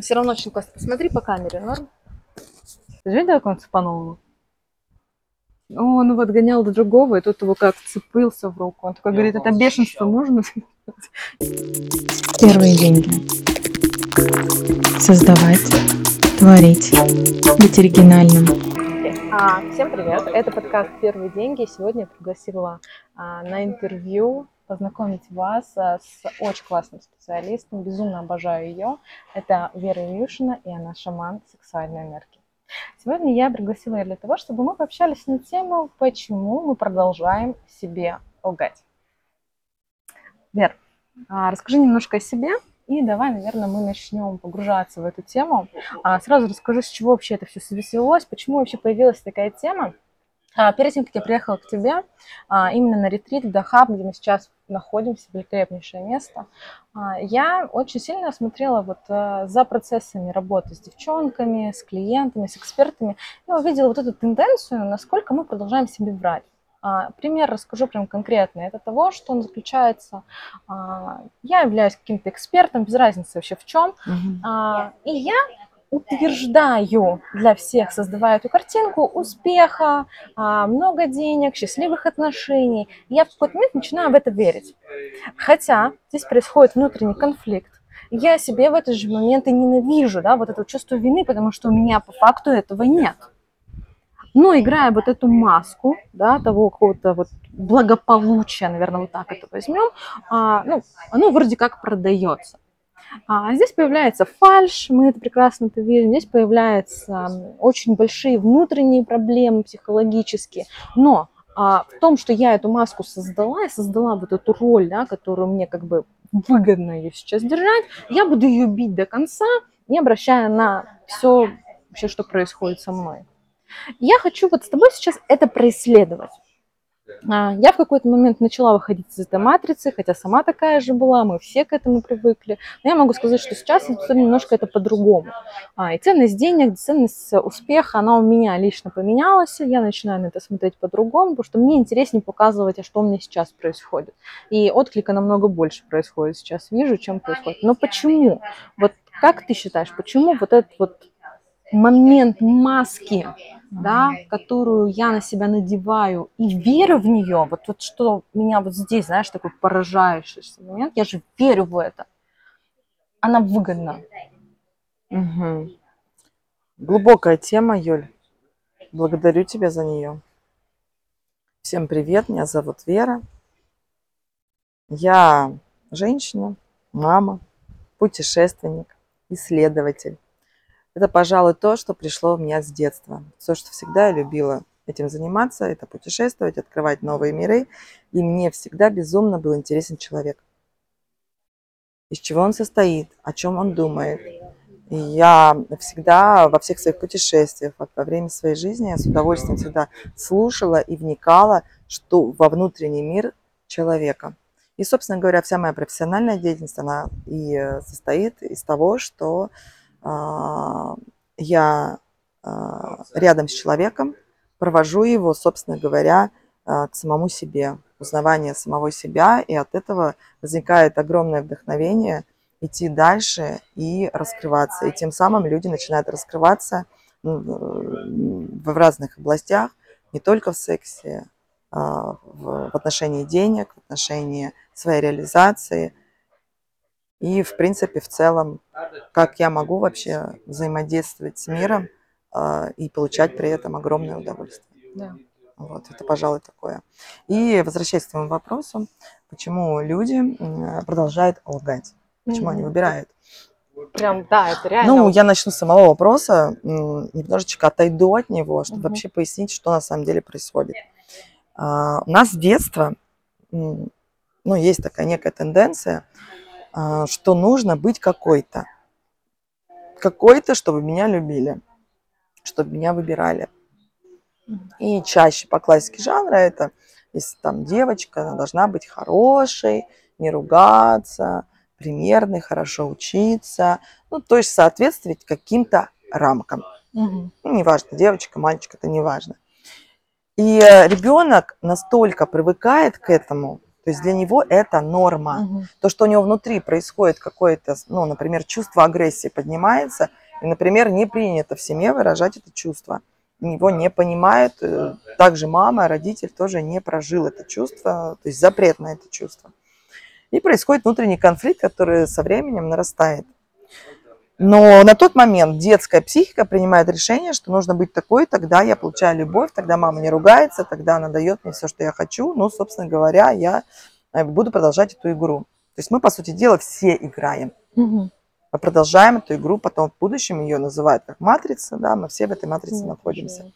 Все равно очень классно. Посмотри по камере, норм? Ты же как он цепанул его? Он его отгонял до другого, и тут его как вцепился в руку. Он такой говорит, это бешенство можно? Первые деньги. Создавать, творить, быть оригинальным. А, всем привет! Это подкаст «Первые деньги». Сегодня я пригласила а, на интервью познакомить вас а, с очень классным специалистом. Безумно обожаю ее. Это Вера Ильюшина, и она шаман сексуальной энергии. Сегодня я пригласила ее для того, чтобы мы пообщались на тему, почему мы продолжаем себе лгать. Вер, а, расскажи немножко о себе, и давай, наверное, мы начнем погружаться в эту тему. А, сразу расскажу, с чего вообще это все связалось, почему вообще появилась такая тема. А, перед тем, как я приехала к тебе, а, именно на ретрит в Дахаб, где мы сейчас находимся, великолепнейшее место, а, я очень сильно смотрела вот э, за процессами работы с девчонками, с клиентами, с экспертами, и увидела вот эту тенденцию, насколько мы продолжаем себе врать. Пример расскажу прям конкретно. Это того, что он заключается. Я являюсь каким-то экспертом, без разницы вообще в чем. Uh-huh. И я утверждаю для всех, создавая эту картинку успеха, а, много денег, счастливых отношений. Я в какой-то момент начинаю в это верить. Хотя здесь происходит внутренний конфликт. Я себе в этот же момент и ненавижу, да, вот это чувство вины, потому что у меня по факту этого нет. Но играя вот эту маску, да, того какого-то вот благополучия, наверное, вот так это возьмем, а, ну, оно вроде как продается. А здесь появляется фальш, мы это прекрасно это видим, здесь появляются очень большие внутренние проблемы психологические, но а, в том, что я эту маску создала, я создала вот эту роль, да, которую мне как бы выгодно ее сейчас держать, я буду ее бить до конца, не обращая на все вообще, что происходит со мной. Я хочу вот с тобой сейчас это происследовать. А, я в какой-то момент начала выходить из этой матрицы, хотя сама такая же была, мы все к этому привыкли. Но я могу сказать, что сейчас немножко это по-другому. А, и ценность денег, ценность успеха, она у меня лично поменялась. Я начинаю на это смотреть по-другому, потому что мне интереснее показывать, а что у меня сейчас происходит. И отклика намного больше происходит сейчас, вижу, чем происходит. Но почему? Вот как ты считаешь, почему вот этот вот момент маски, да, которую я на себя надеваю, и вера в нее, вот, вот что меня вот здесь, знаешь, такой поражающий момент, я же верю в это, она выгодна. Угу. Глубокая тема, Юль. Благодарю тебя за нее. Всем привет, меня зовут Вера. Я женщина, мама, путешественник, исследователь это, пожалуй, то, что пришло в меня с детства. Все, что всегда я любила этим заниматься, это путешествовать, открывать новые миры. И мне всегда безумно был интересен человек. Из чего он состоит, о чем он думает. И я всегда во всех своих путешествиях, во время своей жизни, я с удовольствием всегда слушала и вникала что, во внутренний мир человека. И, собственно говоря, вся моя профессиональная деятельность, она и состоит из того, что я а, рядом с человеком провожу его, собственно говоря, а, к самому себе, узнавание самого себя, и от этого возникает огромное вдохновение идти дальше и раскрываться. И тем самым люди начинают раскрываться в разных областях, не только в сексе, в отношении денег, в отношении своей реализации – и, в принципе, в целом, как я могу вообще взаимодействовать с миром э, и получать при этом огромное удовольствие. Да. Вот, это, пожалуй, такое. И возвращаясь к твоему вопросу, почему люди продолжают лгать? Почему mm-hmm. они выбирают? Прям, да, это реально. Ну, я начну с самого вопроса, немножечко отойду от него, чтобы mm-hmm. вообще пояснить, что на самом деле происходит. А, у нас с детства, ну, есть такая некая тенденция что нужно быть какой-то. Какой-то, чтобы меня любили, чтобы меня выбирали. И чаще по классике жанра это, если там девочка, она должна быть хорошей, не ругаться, примерной, хорошо учиться, ну, то есть соответствовать каким-то рамкам. Угу. Ну, неважно, девочка, мальчик, это не важно. И э, ребенок настолько привыкает к этому, то есть для него это норма. Мгм. То, что у него внутри происходит какое-то, ну, например, чувство агрессии поднимается, и, например, не принято в семье выражать это чувство. Его не понимают. э, Также мама, родитель тоже не прожил это чувство, то есть запрет на это чувство. И происходит внутренний конфликт, который со временем нарастает. Но на тот момент детская психика принимает решение, что нужно быть такой, тогда я получаю любовь, тогда мама не ругается, тогда она дает мне все, что я хочу. Ну, собственно говоря, я э, буду продолжать эту игру. То есть мы, по сути дела, все играем. Мгм. Мы продолжаем эту игру, потом в будущем ее называют как матрица, да, мы все в этой матрице Ну, находимся.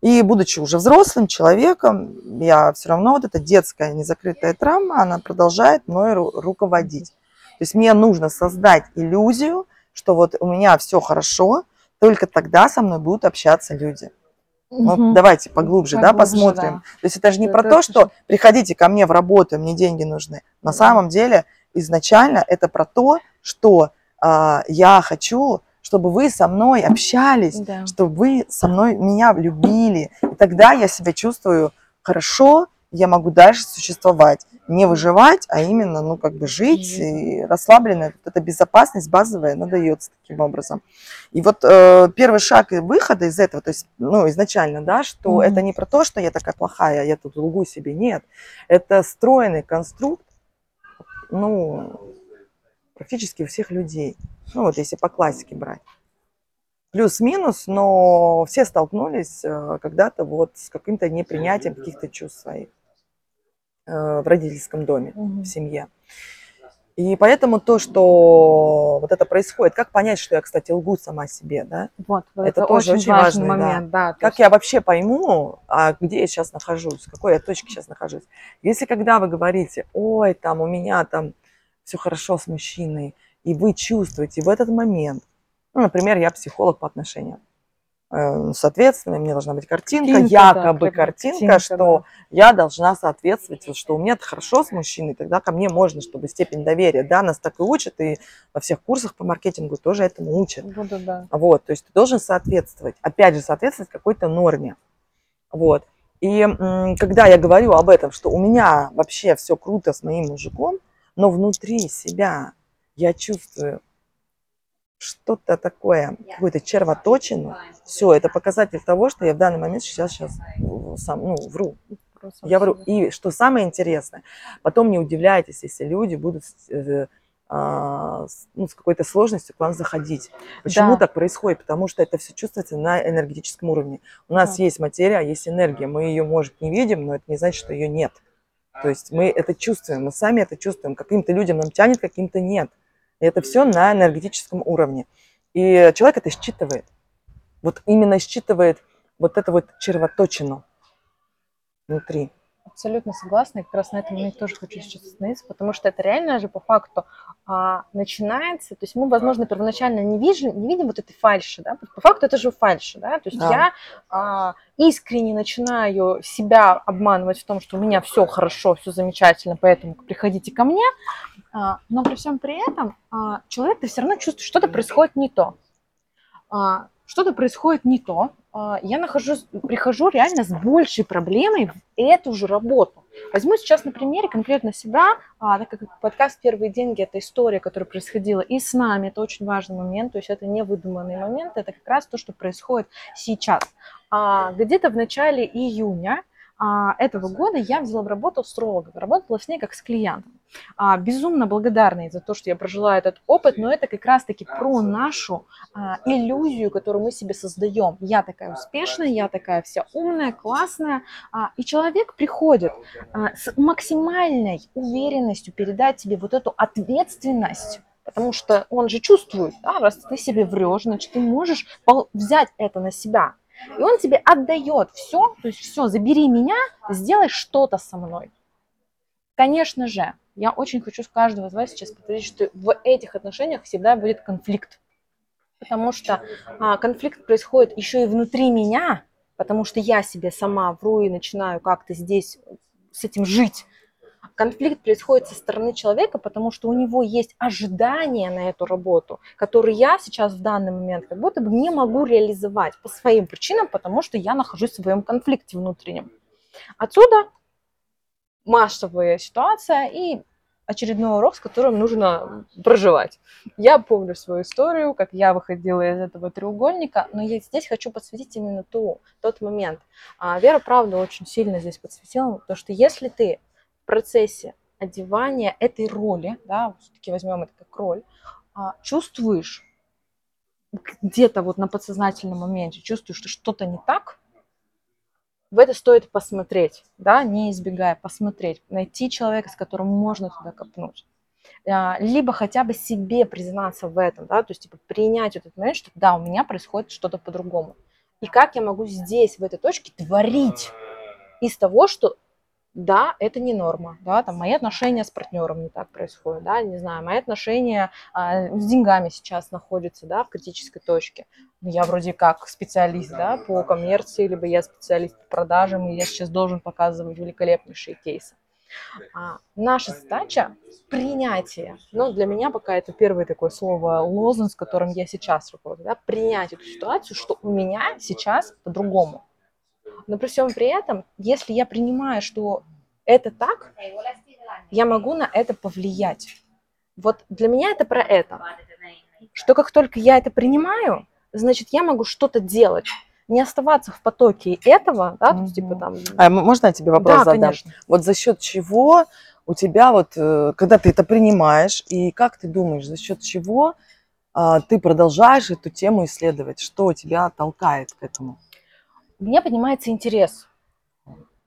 И будучи уже взрослым человеком, я все равно вот эта детская незакрытая травма, она продолжает мной ру- руководить. То есть мне нужно создать иллюзию, что вот у меня все хорошо, только тогда со мной будут общаться люди. Ну, Мгм. давайте поглубже, да, Поглубже, посмотрим. да. То есть это же не Это про то, очень что приходите ко мне в работу, мне деньги нужны. На Да. самом деле изначально это про то, что а, я хочу, чтобы вы со мной общались, Да. чтобы вы со мной меня любили. И тогда я себя чувствую хорошо, я могу дальше существовать. Не выживать, а именно, ну, как бы жить и расслабленно. Вот эта безопасность базовая, она дается таким образом. И вот э, первый шаг выхода из этого, то есть, ну, изначально, да, что Мгм. это не про то, что я такая плохая, я тут лгу себе, нет. Это стройный конструкт, ну, практически у всех людей. Ну, вот если по классике брать. Плюс-минус, но все столкнулись э, когда-то вот с каким-то непринятием каких-то чувств своих в родительском доме, Мгм. в семье. И поэтому то, что вот это происходит, как понять, что я, кстати, лгу сама себе, да? Вот, вот Это это, тоже очень, важный важный, да. момент, да. то Как есть- я вообще пойму, а где я сейчас нахожусь, в какой я точке сейчас нахожусь? Если когда вы говорите, ой, там у меня там все хорошо с мужчиной, и вы чувствуете в этот момент, ну, например, я психолог по отношениям, Э, соответственно, мне должна быть картинка, Картинка, да, якобы прям картинка, картинка, что я должна соответствовать, что у меня хорошо с мужчиной, тогда ко мне можно, чтобы степень доверия, да, нас так и учат, и во всех курсах по маркетингу тоже этому учат. Буду, да. Вот, то есть ты должен соответствовать, опять же, соответствовать какой-то норме. Вот. И когда я говорю об этом, что у меня вообще все круто с моим мужиком, но внутри себя я чувствую что-то такое, какую-то червоточину, все, это показатель того, что я в данный момент сейчас, сейчас сам, ну, вру. Я вру. И что самое интересное, потом не удивляйтесь, если люди будут э, а, с, ну, с какой-то сложностью к вам заходить. Почему Да. так происходит? Потому что это все чувствуется на энергетическом уровне. У нас Да. есть материя, а есть энергия. Мы ее, может, не видим, но это не значит, что ее нет. То есть мы это чувствуем, мы сами это чувствуем. Каким-то людям нам тянет, каким-то нет. И это все на энергетическом уровне. И человек это считывает. Вот именно считывает вот эту вот червоточину внутри. Абсолютно согласна. И как раз на этом моменте тоже хочу сейчас остановиться, потому что это реально же по факту а, начинается. То есть мы, возможно, первоначально не видим, не видим вот этой фальши, да? По факту это же фальши, да? То есть Да. я а, искренне начинаю себя обманывать в том, что у меня все хорошо, все замечательно, поэтому приходите ко мне. А, но при всем при этом а, человек-то все равно чувствует, что что-то происходит не то. А, что-то происходит не то. Я нахожусь, прихожу реально с большей проблемой в эту же работу. Возьму сейчас на примере конкретно себя, так как подкаст «Первые деньги» – это история, которая происходила и с нами, это очень важный момент, то есть это не выдуманный момент, это как раз то, что происходит сейчас. Где-то в начале июня этого года я взяла в работу астролога, работала с ней как с клиентом. А, безумно благодарна ей за то, что я прожила этот опыт, но это как раз-таки про нашу а, иллюзию, которую мы себе создаем. Я такая успешная, я такая вся умная, классная, а, и человек приходит а, с максимальной уверенностью передать тебе вот эту ответственность, потому что он же чувствует, да, раз ты себе врешь, значит, ты можешь взять это на себя. И он тебе отдает все, то есть все, забери меня, сделай что-то со мной. Конечно же, я очень хочу с каждого из вас сейчас повторить, что в этих отношениях всегда будет конфликт. Потому что а, конфликт происходит еще и внутри меня, потому что я себе сама вру и начинаю как-то здесь с этим жить. Конфликт происходит со стороны человека, потому что у него есть ожидания на эту работу, которые я сейчас в данный момент как будто бы не могу реализовать по своим причинам, потому что я нахожусь в своем конфликте внутреннем. Отсюда массовая ситуация и очередной урок, с которым нужно проживать. Я помню свою историю, как я выходила из этого треугольника, но я здесь хочу подсветить именно ту, тот момент. А Вера, правда, очень сильно здесь подсветила, потому что если ты процессе одевания этой роли, да, все-таки возьмем это как роль, а, чувствуешь где-то вот на подсознательном моменте, чувствуешь, что что-то не так, в это стоит посмотреть, да, не избегая, посмотреть, найти человека, с которым можно туда копнуть. А, либо хотя бы себе признаться в этом, да, то есть типа принять этот момент, что да, у меня происходит что-то по-другому. И как я могу здесь, в этой точке, творить из того, что да, это не норма, да, там мои отношения с партнером не так происходят, да, не знаю, мои отношения а, с деньгами сейчас находятся, да, в критической точке. Я вроде как специалист, да, по коммерции, либо я специалист по продажам, и я сейчас должен показывать великолепнейшие кейсы. А, наша задача принятие. Ну, для меня пока это первое такое слово лозунг, с которым я сейчас работаю, да, принять эту ситуацию, что у меня сейчас по-другому но при всем при этом, если я принимаю, что это так, я могу на это повлиять. Вот для меня это про это. Что как только я это принимаю, значит, я могу что-то делать. Не оставаться в потоке этого, да, то есть, типа там... А можно я тебе вопрос да, задам? конечно. Вот за счет чего у тебя вот, э, когда ты это принимаешь, и как ты думаешь, за счет чего а, ты продолжаешь эту тему исследовать? Что тебя толкает к этому? У меня поднимается интерес.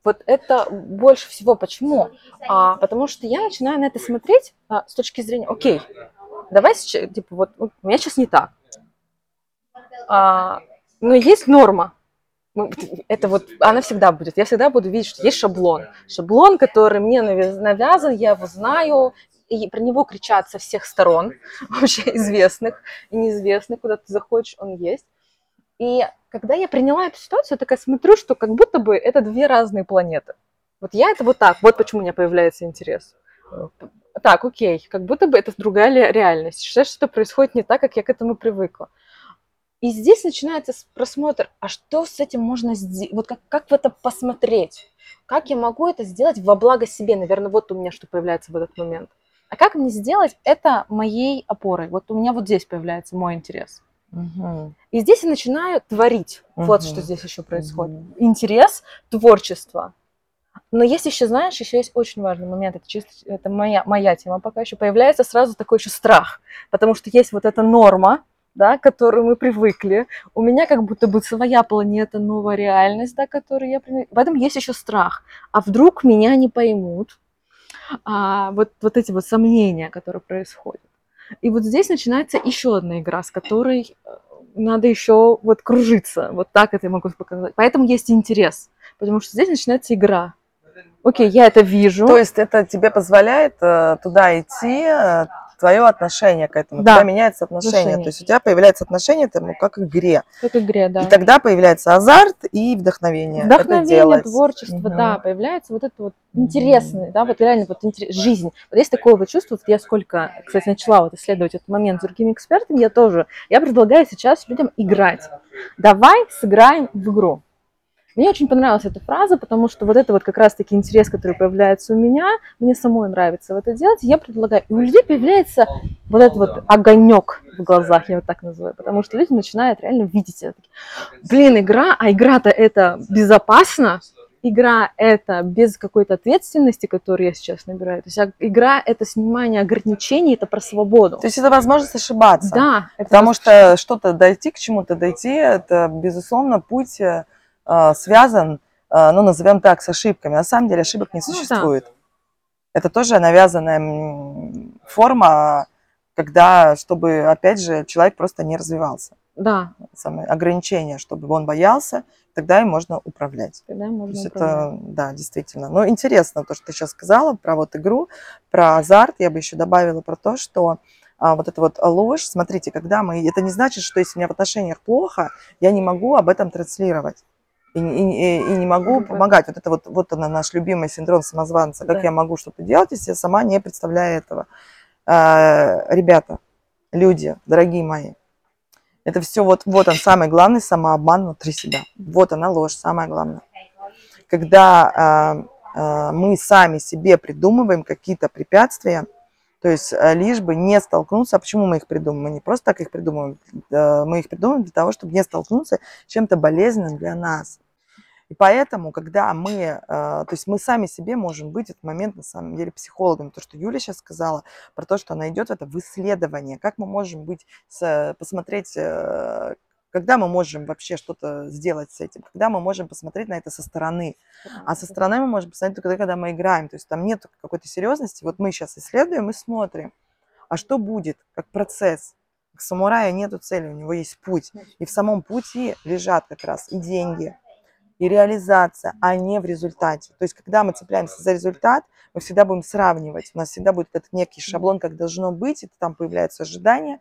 Вот это больше всего почему? А, потому что я начинаю на это смотреть а, с точки зрения, окей, давай сейчас, типа, вот у меня сейчас не так. А, но есть норма. Ну, это вот, она всегда будет. Я всегда буду видеть, что есть шаблон. Шаблон, который мне навязан, я его знаю, и про него кричат со всех сторон, вообще известных и неизвестных, куда ты заходишь, он есть. И когда я приняла эту ситуацию, я такая смотрю, что как будто бы это две разные планеты. Вот я это вот так, вот почему у меня появляется интерес. Так, окей, как будто бы это другая реальность. Что что происходит не так, как я к этому привыкла. И здесь начинается просмотр, а что с этим можно сделать? Вот как, как в это посмотреть? Как я могу это сделать во благо себе? Наверное, вот у меня что появляется в этот момент. А как мне сделать это моей опорой? Вот у меня вот здесь появляется мой интерес. Угу. И здесь я начинаю творить. Мгм. Вот что здесь еще происходит. Мгм. Интерес, творчество. Но есть еще, знаешь, еще есть очень важный момент, это чисто, это моя, моя тема пока еще, появляется сразу такой еще страх, потому что есть вот эта норма, да, к которой мы привыкли, у меня как будто бы своя планета, новая реальность, да, которую я привыкла. Поэтому есть еще страх. А вдруг меня не поймут? А, вот, вот эти вот сомнения, которые происходят. И вот здесь начинается еще одна игра, с которой э, надо еще вот кружиться. Вот так это я могу показать. Поэтому есть интерес. Потому что здесь начинается игра. Окей, я это вижу. То есть это тебе позволяет э, туда идти, э, твое отношение к этому. Да. У тебя меняется отношение. Отношение. То есть у тебя появляется отношение к этому как к игре. Как игре, да. И тогда появляется азарт и вдохновение. это Вдохновение, делать. творчество, Мгм. да, появляется вот это вот интересный, да, вот реально вот интерес, жизнь. Вот есть такое вот чувство, вот я сколько, кстати, начала вот исследовать этот момент с другими экспертами, я тоже, я предлагаю сейчас людям играть. Давай сыграем в игру. Мне очень понравилась эта фраза, потому что вот это вот как раз-таки интерес, который появляется у меня, мне самой нравится в это делать, я предлагаю. И у людей появляется вот этот вот огонек в глазах, я вот так называю, потому что люди начинают реально видеть это. Блин, игра, а игра-то это безопасно, игра это без какой-то ответственности, которую я сейчас набираю. То есть а- игра это снимание ограничений, это про свободу. То есть это возможность ошибаться. да, Потому воз- что что-то дойти, к чему-то дойти, это, безусловно, путь э, связан, э, ну, назовем так, с ошибками. На самом деле ошибок не Ну да. существует. Это тоже навязанная форма, когда, чтобы, опять же, человек просто не развивался. да, Самое ограничение, чтобы он боялся, тогда им можно управлять. тогда То можно есть управлять. это, да, действительно. Но интересно то, что ты сейчас сказала про вот игру, про азарт. Я бы еще добавила про то, что а, вот эта вот ложь, смотрите, когда мы... Это не значит, что если у меня в отношениях плохо, я не могу об этом транслировать. И, не- и- и не могу Мгм. помогать. Вот это вот, вот она, наш любимый синдром самозванца. Как Да. я могу что-то делать, если я сама не представляю этого? А, ребята, люди, дорогие мои, это все вот, вот он, самый главный самообман внутри себя. Вот она ложь, самое главное. Когда а, э, мы сами себе придумываем какие-то препятствия, то есть э, лишь бы не столкнуться. А почему мы их придумываем? Мы не просто так их придумываем, э, мы их придумываем для того, чтобы не столкнуться с чем-то болезненным для нас. И поэтому, когда мы, э, то есть мы сами себе можем быть в этот момент на самом деле психологами. То, что Юля сейчас сказала, про то, что она идет в это в исследование. Как мы можем быть, посмотреть, когда мы можем вообще что-то сделать с этим, когда мы можем посмотреть на это со стороны. А со стороны мы можем посмотреть только когда мы играем. То есть там нет какой-то серьезности. Вот мы сейчас исследуем и смотрим, а что будет, как процесс. К самураю нету цели, у него есть путь. И в самом пути лежат как раз и деньги, и реализация, а не в результате. То есть, когда мы цепляемся за результат, мы всегда будем сравнивать. У нас всегда будет этот некий шаблон, как должно быть, и там появляются ожидания.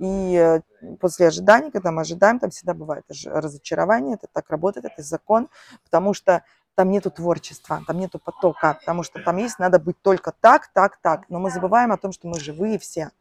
И э, после ожидания, когда мы ожидаем, там всегда бывает разочарование, это так работает, это закон, потому что там нету творчества, там нету потока, потому что там есть, надо быть только так, так, так. Но мы забываем о том, что мы живые все,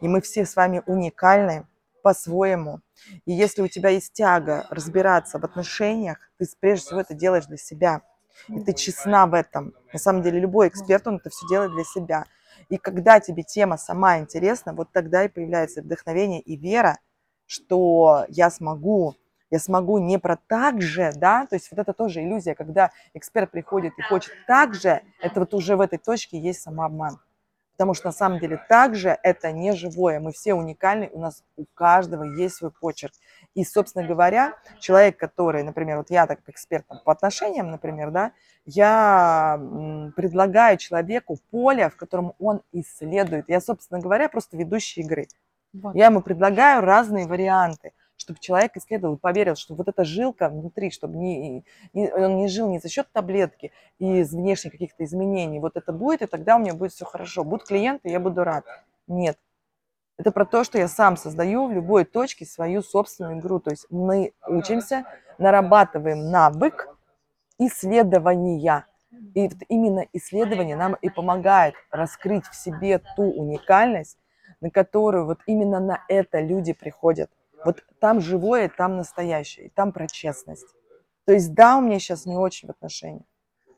и мы все с вами уникальны, по-своему. И если у тебя есть тяга разбираться в отношениях, ты прежде всего это делаешь для себя. И ты честна в этом. На самом деле любой эксперт, он это все делает для себя. И когда тебе тема сама интересна, вот тогда и появляется вдохновение и вера, что я смогу, я смогу не про так же, да, то есть вот это тоже иллюзия, когда эксперт приходит и хочет так же, это вот уже в этой точке есть самообман. Потому что на самом деле также это не живое. Мы все уникальны, у нас у каждого есть свой почерк. И, собственно говоря, человек, который, например, вот я так как эксперт по отношениям, например, да, я предлагаю человеку поле, в котором он исследует. Я, собственно говоря, просто ведущий игры. Вот. Я ему предлагаю разные варианты чтобы человек исследовал, поверил, что вот эта жилка внутри, чтобы не, не, он не жил не за счет таблетки и из внешних каких-то изменений. Вот это будет, и тогда у меня будет все хорошо. Будут клиенты, я буду рад. Нет. Это про то, что я сам создаю в любой точке свою собственную игру. То есть мы учимся, нарабатываем навык исследования. И именно исследование нам и помогает раскрыть в себе ту уникальность, на которую вот именно на это люди приходят. Вот там живое, там настоящее, там про честность. То есть да, у меня сейчас не очень в отношениях.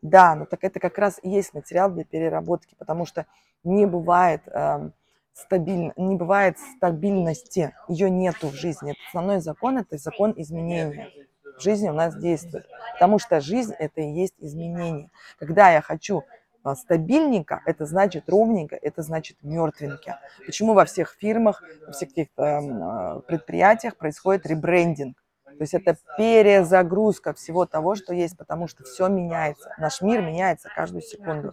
Да, но так это как раз и есть материал для переработки, потому что не бывает э, стабильно, не бывает стабильности, ее нету в жизни. Это основной закон, это закон изменения. В жизни у нас действует, потому что жизнь это и есть изменение. Когда я хочу стабильненько, это значит ровненько, это значит мертвенько. Почему во всех фирмах, во всех каких-то а, предприятиях происходит ребрендинг? То есть это перезагрузка всего того, что есть, потому что все меняется. Наш мир меняется каждую секунду.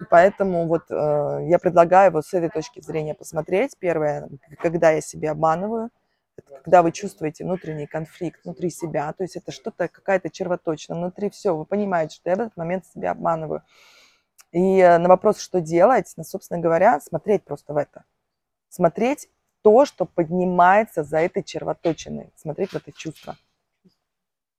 И поэтому вот э, я предлагаю вот с этой точки зрения посмотреть. Первое, когда я себя обманываю, это когда вы чувствуете внутренний конфликт внутри себя, то есть это что-то, какая-то червоточина внутри, все, вы понимаете, что я в этот момент себя обманываю. И э, на вопрос, что делать, собственно говоря, смотреть просто в это. Смотреть то, что поднимается за этой червоточиной. Смотреть в это чувство.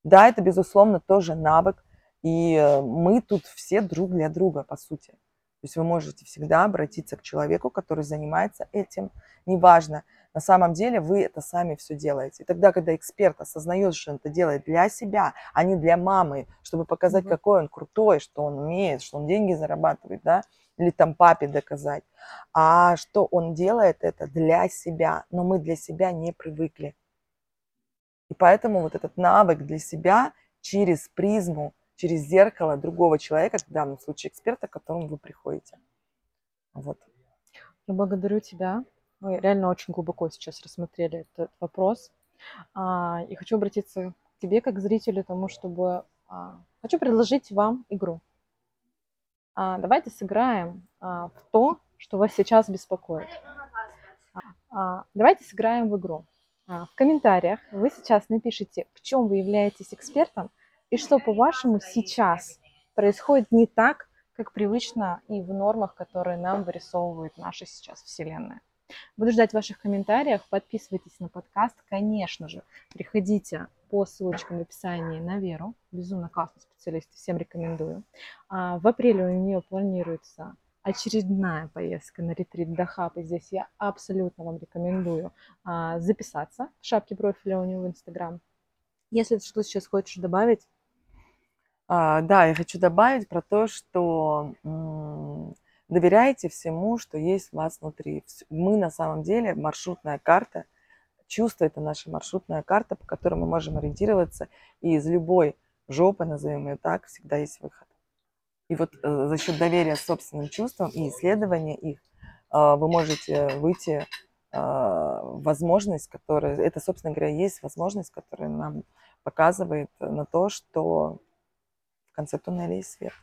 Да, это, безусловно, тоже навык. И э, мы тут все друг для друга, по сути. То есть вы можете всегда обратиться к человеку, который занимается этим. Неважно, на самом деле вы это сами все делаете. И тогда, когда эксперт осознает, что он это делает для себя, а не для мамы, чтобы показать, mm-hmm. какой он крутой, что он умеет, что он деньги зарабатывает, да, или там папе доказать, а что он делает это для себя, но мы для себя не привыкли. И поэтому вот этот навык для себя через призму, через зеркало другого человека, в данном случае эксперта, к которому вы приходите. Вот. Я благодарю тебя мы реально очень глубоко сейчас рассмотрели этот вопрос. А, и хочу обратиться к тебе, как зрителю, тому, чтобы... А, хочу предложить вам игру. А, давайте сыграем в то, что вас сейчас беспокоит. Давайте сыграем в игру. В комментариях вы сейчас напишите, в чем вы являетесь экспертом и что, по-вашему, сейчас происходит не так, как привычно и в нормах, которые нам вырисовывает наша сейчас Вселенная. Буду ждать ваших комментариев. Подписывайтесь на подкаст. Конечно же, приходите по ссылочкам в описании на Веру. Безумно классный специалист, всем рекомендую. А, в апреле у нее планируется очередная поездка на ретрит Дахаб. И здесь я абсолютно вам рекомендую а, записаться в шапке профиля у нее в Инстаграм. Если ты что сейчас хочешь добавить, А, да, я хочу добавить про то, что доверяйте всему, что есть у вас внутри. Мы на самом деле маршрутная карта, чувство это наша маршрутная карта, по которой мы можем ориентироваться, и из любой жопы, назовем ее так, всегда есть выход. И вот э, за счет доверия собственным чувствам и исследования их э, вы можете выйти э, возможность, которая, это, собственно говоря, есть возможность, которая нам показывает на то, что конце туннеля есть свет.